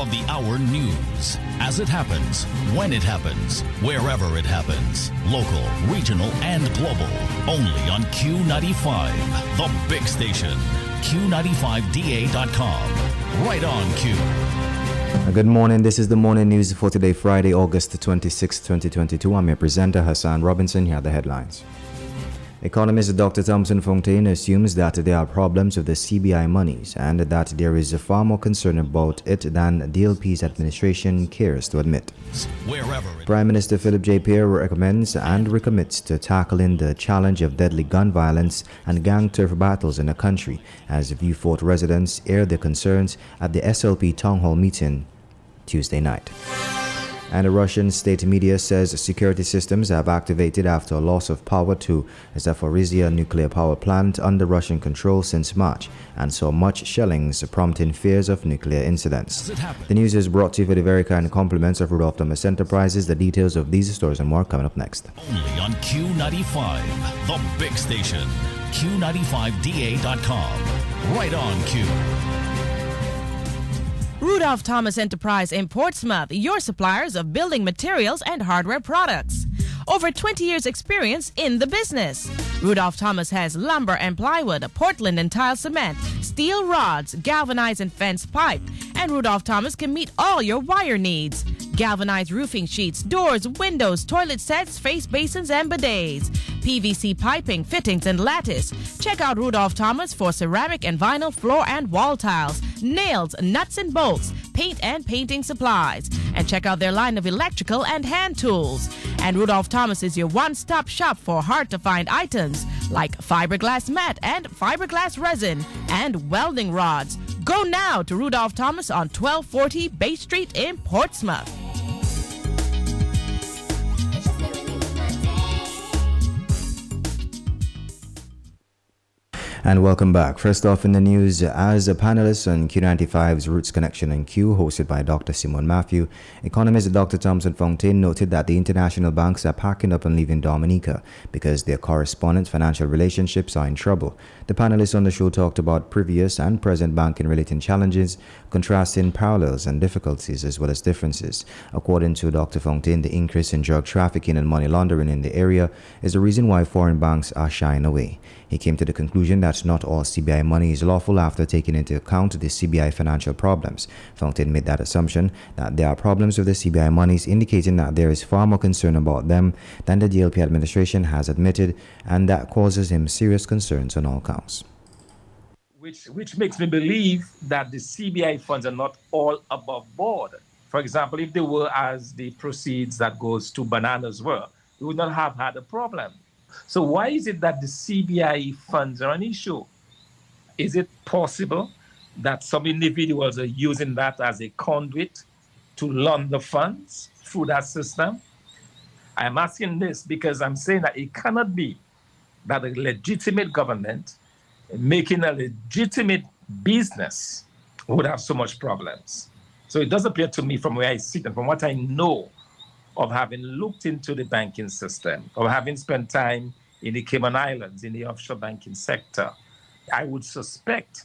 of the hour news. As it happens, when it happens, wherever it happens. Local, regional, and global. Only on Q95, the big station. Q95DA.com. Right on Q. Uh, good morning. This is the morning news for today, Friday, August 26, 2022. I'm your presenter, Hassan Robinson. Here are the headlines. Economist Dr. Thompson Fontaine assumes that there are problems with the CBI monies and that there is far more concern about it than DLP's administration cares to admit. Prime Minister Philip J. Pierre recommends and recommits to tackling the challenge of deadly gun violence and gang turf battles in the country as Vieux Fort residents air their concerns at the SLP town hall meeting Tuesday night. And the Russian state media says security systems have activated after a loss of power to Zaporizhia nuclear power plant under Russian control since March and saw much shellings prompting fears of nuclear incidents. The news is brought to you for the very kind compliments of Rudolph Thomas Enterprises. The details of these stories and more coming up next. Only on Q95, the big station. Q95DA.com. Right on Q. Rudolph Thomas Enterprise in Portsmouth, your suppliers of building materials and hardware products. Over 20 years' experience in the business. Rudolph Thomas has lumber and plywood, Portland and tile cement, steel rods, galvanized and fence pipe, and Rudolph Thomas can meet all your wire needs. Galvanized roofing sheets, doors, windows, toilet sets, face basins, and bidets. PVC piping, fittings, and lattice. Check out Rudolph Thomas for ceramic and vinyl floor and wall tiles, nails, nuts and bolts, paint and painting supplies. And check out their line of electrical and hand tools. And Rudolph Thomas is your one stop shop for hard to find items like fiberglass mat and fiberglass resin and welding rods. Go now to Rudolph Thomas on 1240 Bay Street in Portsmouth. And welcome back. First off in the news, as a panelist on Q95's Roots Connection and Q, hosted by Dr. Simon Matthew, economist Dr. Thompson Fontaine noted that the international banks are packing up and leaving Dominica because their correspondent financial relationships are in trouble. The panelists on the show talked about previous and present banking related challenges, contrasting parallels and difficulties as well as differences. According to Dr. Fontaine, the increase in drug trafficking and money laundering in the area is the reason why foreign banks are shying away. He came to the conclusion that not all CBI money is lawful after taking into account the CBI financial problems. Fontaine made that assumption that there are problems with the CBI monies, indicating that there is far more concern about them than the DLP administration has admitted, and that causes him serious concerns on all counts. Which, which makes me believe that the CBI funds are not all above board. For example, if they were as the proceeds that goes to bananas were, we would not have had a problem. So why is it that the CBI funds are an issue? Is it possible that some individuals are using that as a conduit to launder funds through that system? I'm asking this because I'm saying that it cannot be that a legitimate government making a legitimate business would have so much problems. So it does appear to me from where I sit and from what I know of having looked into the banking system, of having spent time in the Cayman Islands in the offshore banking sector, I would suspect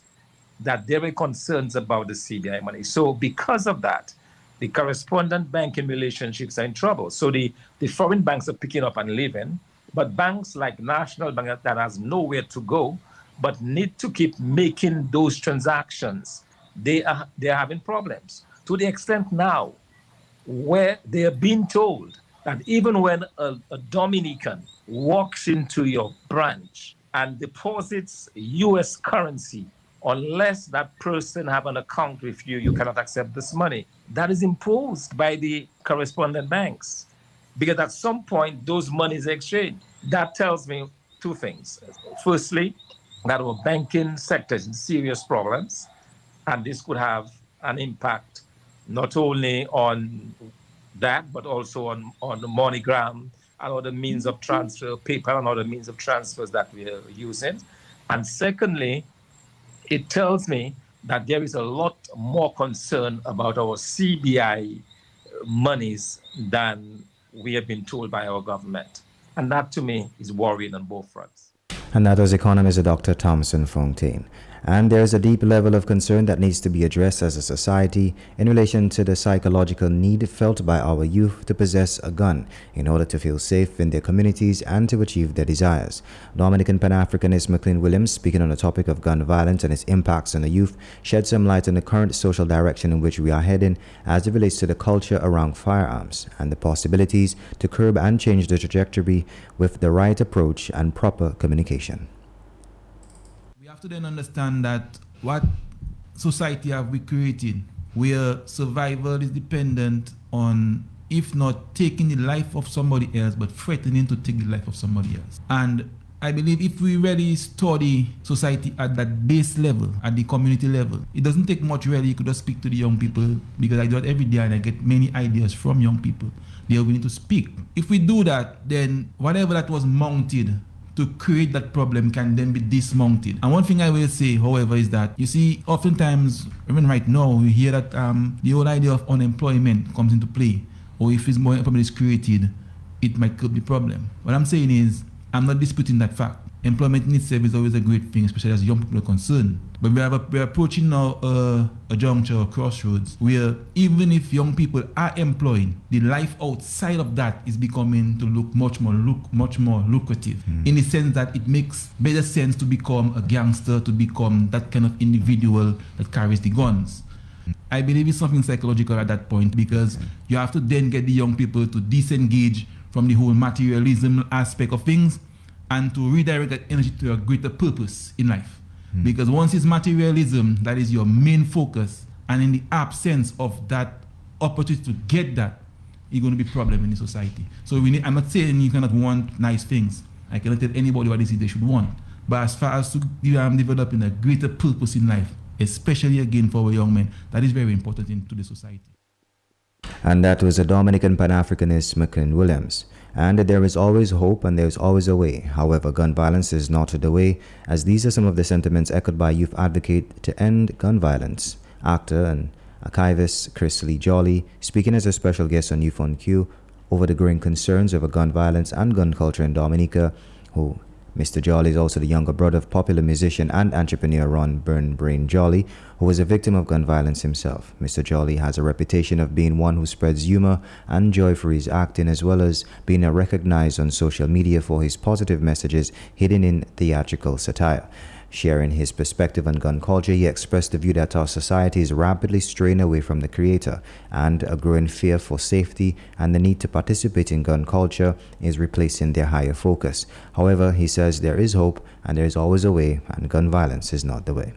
that there were concerns about the CBI money. So, because of that, the correspondent banking relationships are in trouble. So, the, the foreign banks are picking up and leaving, but banks like National Bank that has nowhere to go, but need to keep making those transactions, they are, they are having problems. To the extent now where they are being told that even when a, a Dominican walks into your branch and deposits US currency, unless that person have an account with you, you cannot accept this money. That is imposed by the correspondent banks. Because at some point, those monies are exchanged. That tells me two things. Firstly, that our banking sector is in serious problems, and this could have an impact not only on that, but also on, on the MoneyGram and other means of transfer, PayPal and other means of transfers that we are using. And secondly, it tells me that there is a lot more concern about our CBI monies than we have been told by our government. And that to me is worrying on both fronts. And that was economist Dr. Thompson Fontaine. And there is a deep level of concern that needs to be addressed as a society in relation to the psychological need felt by our youth to possess a gun in order to feel safe in their communities and to achieve their desires. Dominican Pan Africanist McLean Williams, speaking on the topic of gun violence and its impacts on the youth, shed some light on the current social direction in which we are heading as it relates to the culture around firearms and the possibilities to curb and change the trajectory with the right approach and proper communication have to then understand that what society have we created where survival is dependent on if not taking the life of somebody else but threatening to take the life of somebody else and I believe if we really study society at that base level, at the community level, it doesn't take much really. You could just speak to the young people because I do it every day and I get many ideas from young people. They are willing to speak. If we do that, then whatever that was mounted to create that problem can then be dismounted. And one thing I will say, however, is that you see, oftentimes, even right now, we hear that um, the whole idea of unemployment comes into play, or if it's more employment is created, it might curb the problem. What I'm saying is, I'm not disputing that fact employment in itself is always a great thing, especially as young people are concerned. But we have a, we're approaching now uh, a juncture, a crossroads, where even if young people are employed, the life outside of that is becoming to look much more look much more lucrative. Mm. In the sense that it makes better sense to become a gangster, to become that kind of individual that carries the guns. I believe it's something psychological at that point because you have to then get the young people to disengage from the whole materialism aspect of things and to redirect that energy to a greater purpose in life. Mm. Because once it's materialism, that is your main focus, and in the absence of that opportunity to get that, you're going to be a problem in the society. So we need, I'm not saying you cannot want nice things. I cannot tell anybody what it is they should want. But as far as to um, developing a greater purpose in life, especially again for our young men, that is very important into the society. And that was a Dominican Pan Africanist, McLean Williams and there is always hope and there is always a way. However, gun violence is not the way, as these are some of the sentiments echoed by youth advocate to end gun violence. Actor and archivist Chris Lee Jolly, speaking as a special guest on Youth on Q over the growing concerns over gun violence and gun culture in Dominica, who Mr. Jolly is also the younger brother of popular musician and entrepreneur Ron Brain Jolly, who was a victim of gun violence himself. Mr. Jolly has a reputation of being one who spreads humor and joy for his acting, as well as being recognized on social media for his positive messages hidden in theatrical satire. Sharing his perspective on gun culture, he expressed the view that our society is rapidly straying away from the creator, and a growing fear for safety and the need to participate in gun culture is replacing their higher focus. However, he says there is hope and there is always a way, and gun violence is not the way.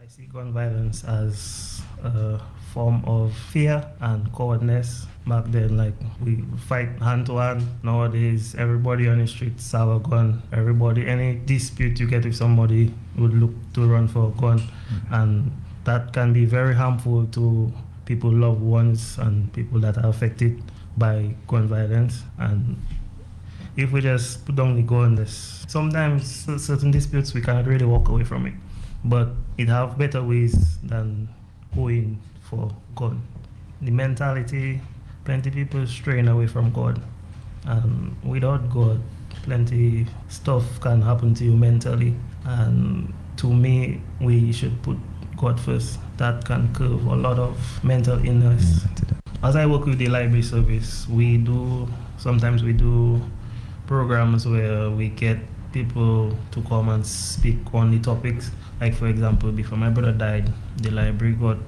I see gun violence as a form of fear and cowardness back then like we fight hand to hand nowadays. Everybody on the streets have a gun. Everybody any dispute you get with somebody would look to run for a gun. Mm-hmm. and that can be very harmful to people loved ones and people that are affected by gun violence. And if we just put down the gun sometimes certain disputes we cannot really walk away from it. But it have better ways than going for God. the mentality plenty people straying away from God. And without God, plenty stuff can happen to you mentally. And to me, we should put God first. That can curb a lot of mental illness. Mm, As I work with the library service, we do sometimes we do programs where we get people to come and speak on the topics. Like for example, before my brother died, the library got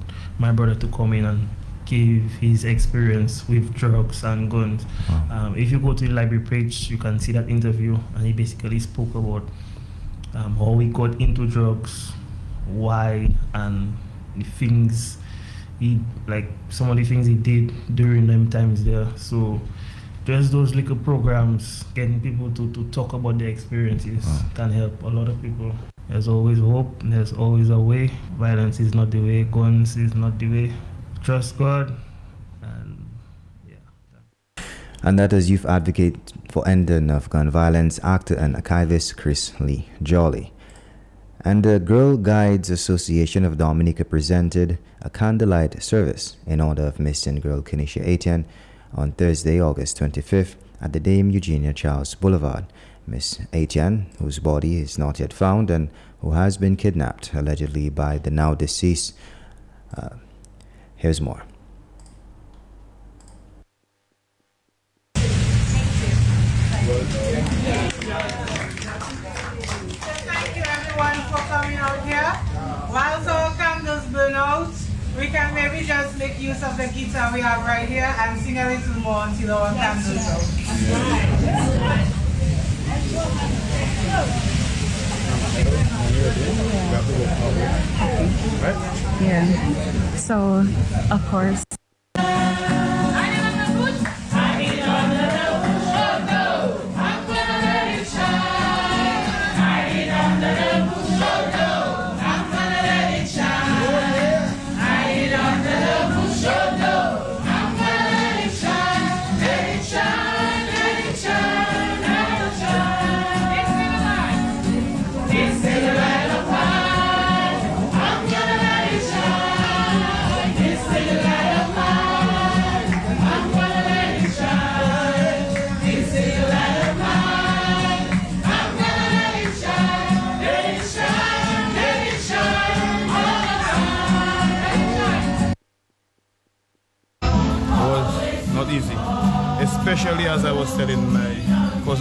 my brother to come in and give his experience with drugs and guns. Wow. Um, if you go to the library page, you can see that interview, and he basically spoke about um, how he got into drugs, why, and the things he like some of the things he did during them times there. So just those little programs, getting people to, to talk about their experiences wow. can help a lot of people. There's always hope, there's always a way. Violence is not the way, guns is not the way trust God. And yeah. And that is youth advocate for ending of gun violence, actor and archivist Chris Lee Jolly. And the Girl Guides Association of Dominica presented a candlelight service in honor of missing girl Kenesha Etienne on Thursday, August 25th at the Dame Eugenia Charles Boulevard. Miss Etienne, whose body is not yet found and who has been kidnapped, allegedly by the now deceased. Uh, here's more. Thank you everyone for coming out here. Whilst our candles burn out, we can maybe just make use of the guitar we have right here and sing a little more until our candles out. Yeah. So, of course.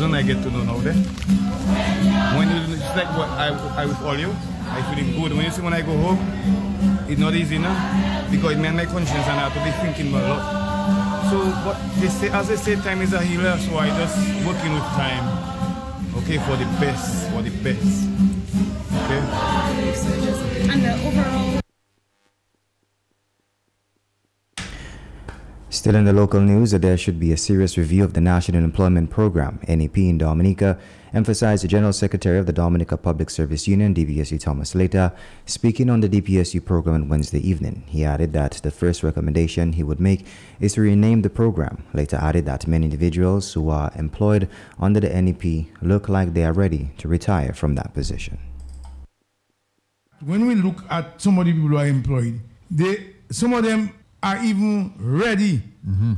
I get to know now then. When you- it's like what I, I with all you, I feeling good. When you see when I go home, it's not easy now. Because it made my conscience and I have to be thinking a lot. So but they say as they say time is a healer, so I just working with time. Okay, for the best, for the best. Okay? And the overall Still in the local news, that there should be a serious review of the National Employment Program, NEP, in Dominica, emphasized the General Secretary of the Dominica Public Service Union, DPSU Thomas Letang, speaking on the DPSU program on Wednesday evening. He added that the first recommendation he would make is to rename the program. Letang added that many individuals who are employed under the NEP look like they are ready to retire from that position. when we look at some of the people who are employed, they some of them are even ready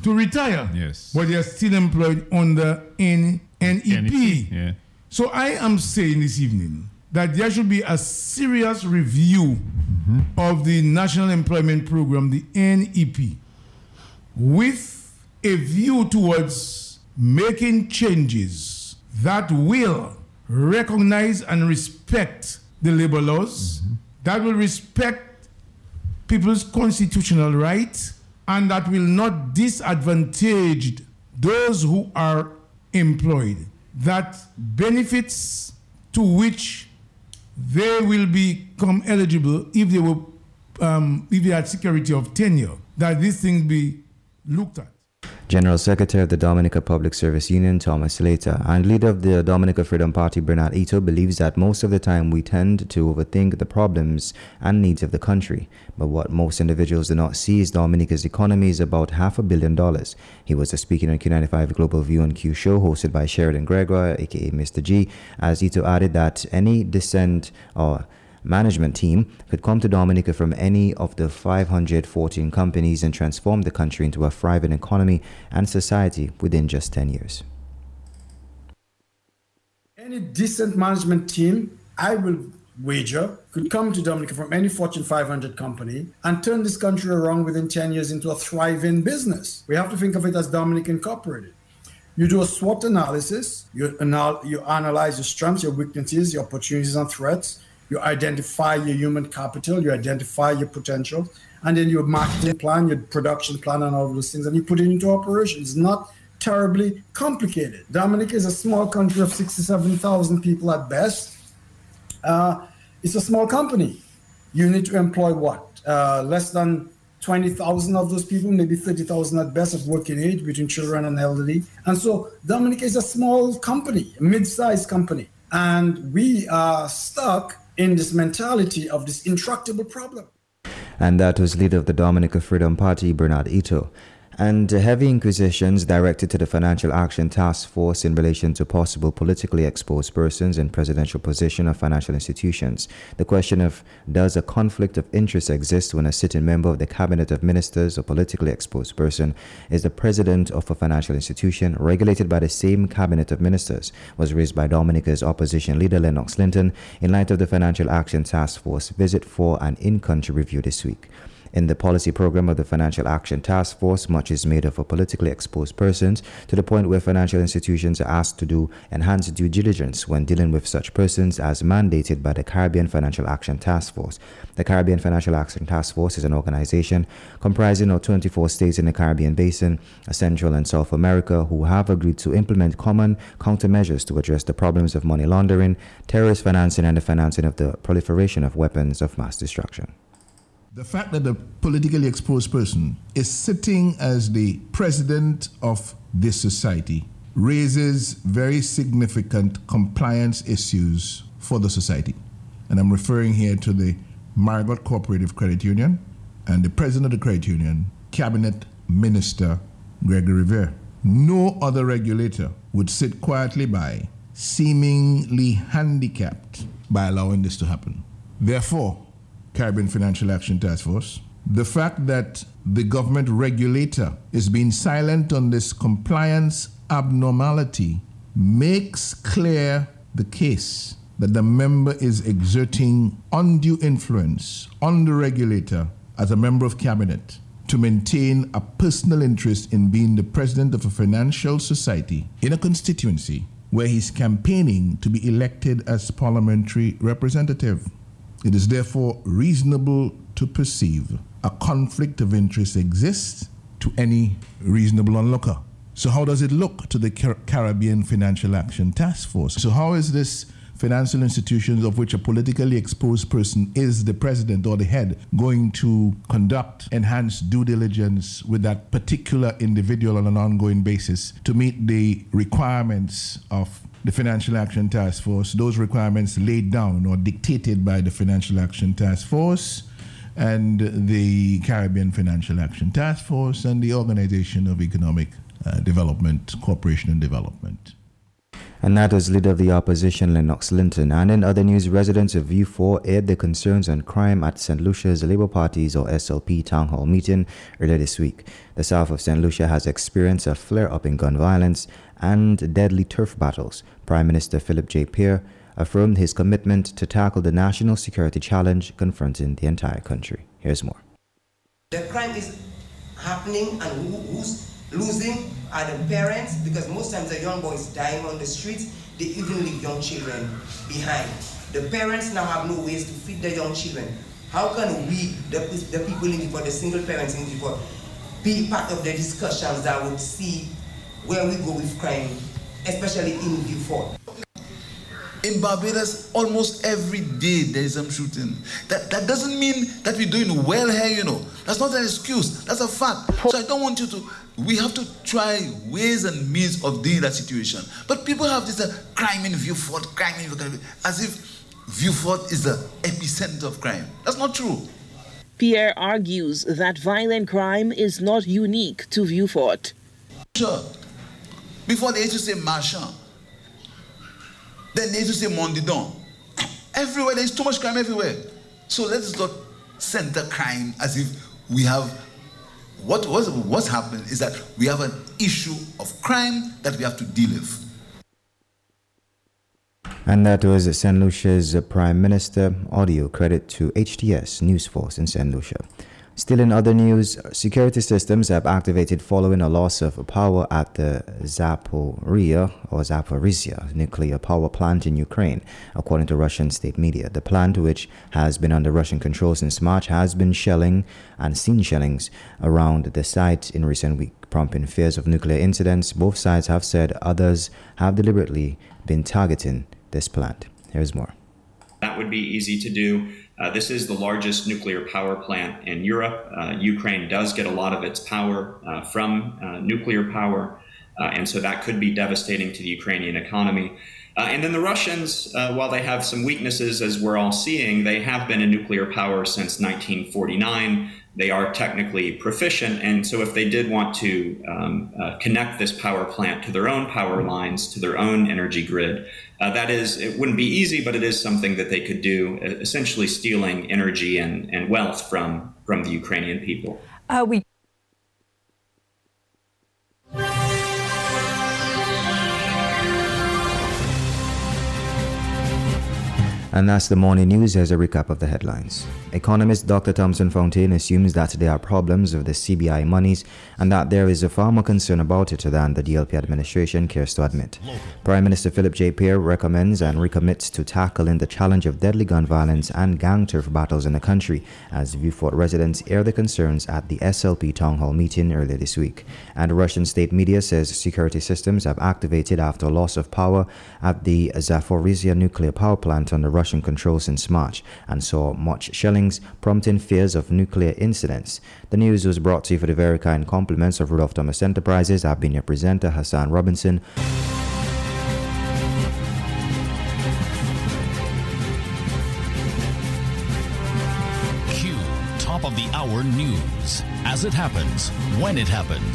to retire. Yes. But they are still employed under N- NEP. NEP, yeah. So I am saying this evening that there should be a serious review of the National Employment Program, the NEP, with a view towards making changes that will recognize and respect the labor laws, that will respect people's constitutional rights, and that will not disadvantage those who are employed. That benefits to which they will become eligible if they were um, if they had security of tenure, that these things be looked at. General Secretary of the Dominica Public Service Union, Thomas Slater, and leader of the Dominica Freedom Party, Bernard Ito, believes that most of the time we tend to overthink the problems and needs of the country. But what most individuals do not see is Dominica's economy is about half a billion dollars. He was speaking on Q95 Global View and Q show hosted by Sheridan Gregoire, aka Mr. G, as Ito added that any dissent or management team could come to Dominica from any of the 514 companies and transform the country into a thriving economy and society within just 10 years. Any decent management team, I will wager, could come to Dominica from any Fortune 500 company and turn this country around within 10 years into a thriving business. We have to think of it as Dominic Incorporated. You do a SWOT analysis, you, anal- you analyze your strengths, your weaknesses, your opportunities and threats, you identify your human capital, you identify your potential, and then your marketing plan, your production plan, and all those things, and you put it into operation. It's not terribly complicated. Dominica is a small country of 67,000 people at best. Uh, it's a small company. You need to employ what? Uh, less than 20,000 of those people, maybe 30,000 at best of working age between children and elderly. And so Dominica is a small company, a mid-sized company. And we are stuck in this mentality of this intractable problem. And that was leader of the Dominica Freedom Party, Bernard Ito. And heavy inquisitions directed to the Financial Action Task Force in relation to possible politically exposed persons in presidential position of financial institutions. The question of does a conflict of interest exist when a sitting member of the cabinet of ministers or politically exposed person is the president of a financial institution regulated by the same cabinet of ministers was raised by Dominica's opposition leader Lennox Linton in light of the Financial Action Task Force visit for an in-country review this week. In the policy program of the Financial Action Task Force, much is made of politically exposed persons to the point where financial institutions are asked to do enhanced due diligence when dealing with such persons as mandated by the Caribbean Financial Action Task Force. The Caribbean Financial Action Task Force is an organization comprising of 24 states in the Caribbean Basin, uh, Central and South America, who have agreed to implement common countermeasures to address the problems of money laundering, terrorist financing, and the financing of the proliferation of weapons of mass destruction. The fact that a politically exposed person is sitting as the president of this society raises very significant compliance issues for the society. And I'm referring here to the Marigot Cooperative Credit Union and the president of the credit union, Cabinet Minister Gregory Riviere. No other regulator would sit quietly by, seemingly handicapped by allowing this to happen. Therefore, Caribbean Financial Action Task Force. The fact that the government regulator is being silent on this compliance abnormality makes clear the case that the member is exerting undue influence on the regulator as a member of cabinet to maintain a personal interest in being the president of a financial society in a constituency where he's campaigning to be elected as parliamentary representative. It is therefore reasonable to perceive a conflict of interest exists to any reasonable onlooker. So, how does it look to the Car- Caribbean Financial Action Task Force? So, how is this financial institutions of which a politically exposed person is the president or the head going to conduct enhanced due diligence with that particular individual on an ongoing basis to meet the requirements of the Financial Action Task Force, those requirements laid down or dictated by the Financial Action Task Force and the Caribbean Financial Action Task Force and the Organization of Economic uh, Development, Cooperation and Development. And that was leader of the opposition, Lennox Linton. And in other news, residents of Vieux Fort aired their concerns on crime at St. Lucia's Labour Party's or SLP town hall meeting earlier this week. The south of St. Lucia has experienced a flare up in gun violence and deadly turf battles. Prime Minister Philip J. Pierre affirmed his commitment to tackle the national security challenge confronting the entire country. Here's more. The crime is happening, and who, who's losing are the parents because most times the young boys dying on the streets, they even leave young children behind. The parents now have no ways to feed their young children. How can we, the, the people in the the single parents in the be part of the discussions that would see where we go with crime, especially in Fort. In Barbados, almost every day there is some shooting. That, that doesn't mean that we're doing well here, you know. That's not an excuse. That's a fact. So I don't want you to. We have to try ways and means of dealing that situation. But people have this uh, crime in Vieux Fort, crime in Vieux Fort, as if Vieux Fort is the epicenter of crime. That's not true. Pierre argues that violent crime is not unique to Vieux Fort. Sure. Before they used to say marchand. Then they used to say mondidon. Everywhere, there's too much crime everywhere. So let's not center crime as if we have what was what's happened is that we have an issue of crime that we have to deal with. And that was St. Lucia's Prime Minister. Audio credit to HTS News Force in St. Lucia. Still in other news, security systems have activated following a loss of power at the Zaporizhia or Zaporizhia nuclear power plant in Ukraine, according to Russian state media. The plant, which has been under Russian control since March, has been shelling and seen shellings around the site in recent weeks, prompting fears of nuclear incidents. Both sides have said others have deliberately been targeting this plant. Here's more. That would be easy to do. Uh, this is the largest nuclear power plant in Europe. Uh, Ukraine does get a lot of its power uh, from uh, nuclear power, uh, and so that could be devastating to the Ukrainian economy. And then the Russians, while they have some weaknesses, as we're all seeing, they have been a nuclear power since 1949. they are technically proficient. And so, if they did want to um, connect this power plant to their own power lines, to their own energy grid, uh, that is, it wouldn't be easy, but it is something that they could do, essentially stealing energy and, and wealth from, from the Ukrainian people. Uh, we And that's the morning news as a recap of the headlines. Economist Dr. Thompson Fontaine assumes that there are problems with the CBI monies and that there is a far more concern about it than the DLP administration cares to admit. Prime Minister Philip J. Pierre recommends and recommits to tackling the challenge of deadly gun violence and gang turf battles in the country as Vieux Fort residents air their concerns at the SLP town hall meeting earlier this week. And Russian state media says security systems have activated after loss of power at the Zaporizhia nuclear power plant under Russian Russian control since March and saw much shellings, prompting fears of nuclear incidents. The news was brought to you for the very kind compliments of Rudolph Thomas Enterprises. I've been your presenter, Hassan Robinson. Q Top of the Hour News. As it happens, when it happens.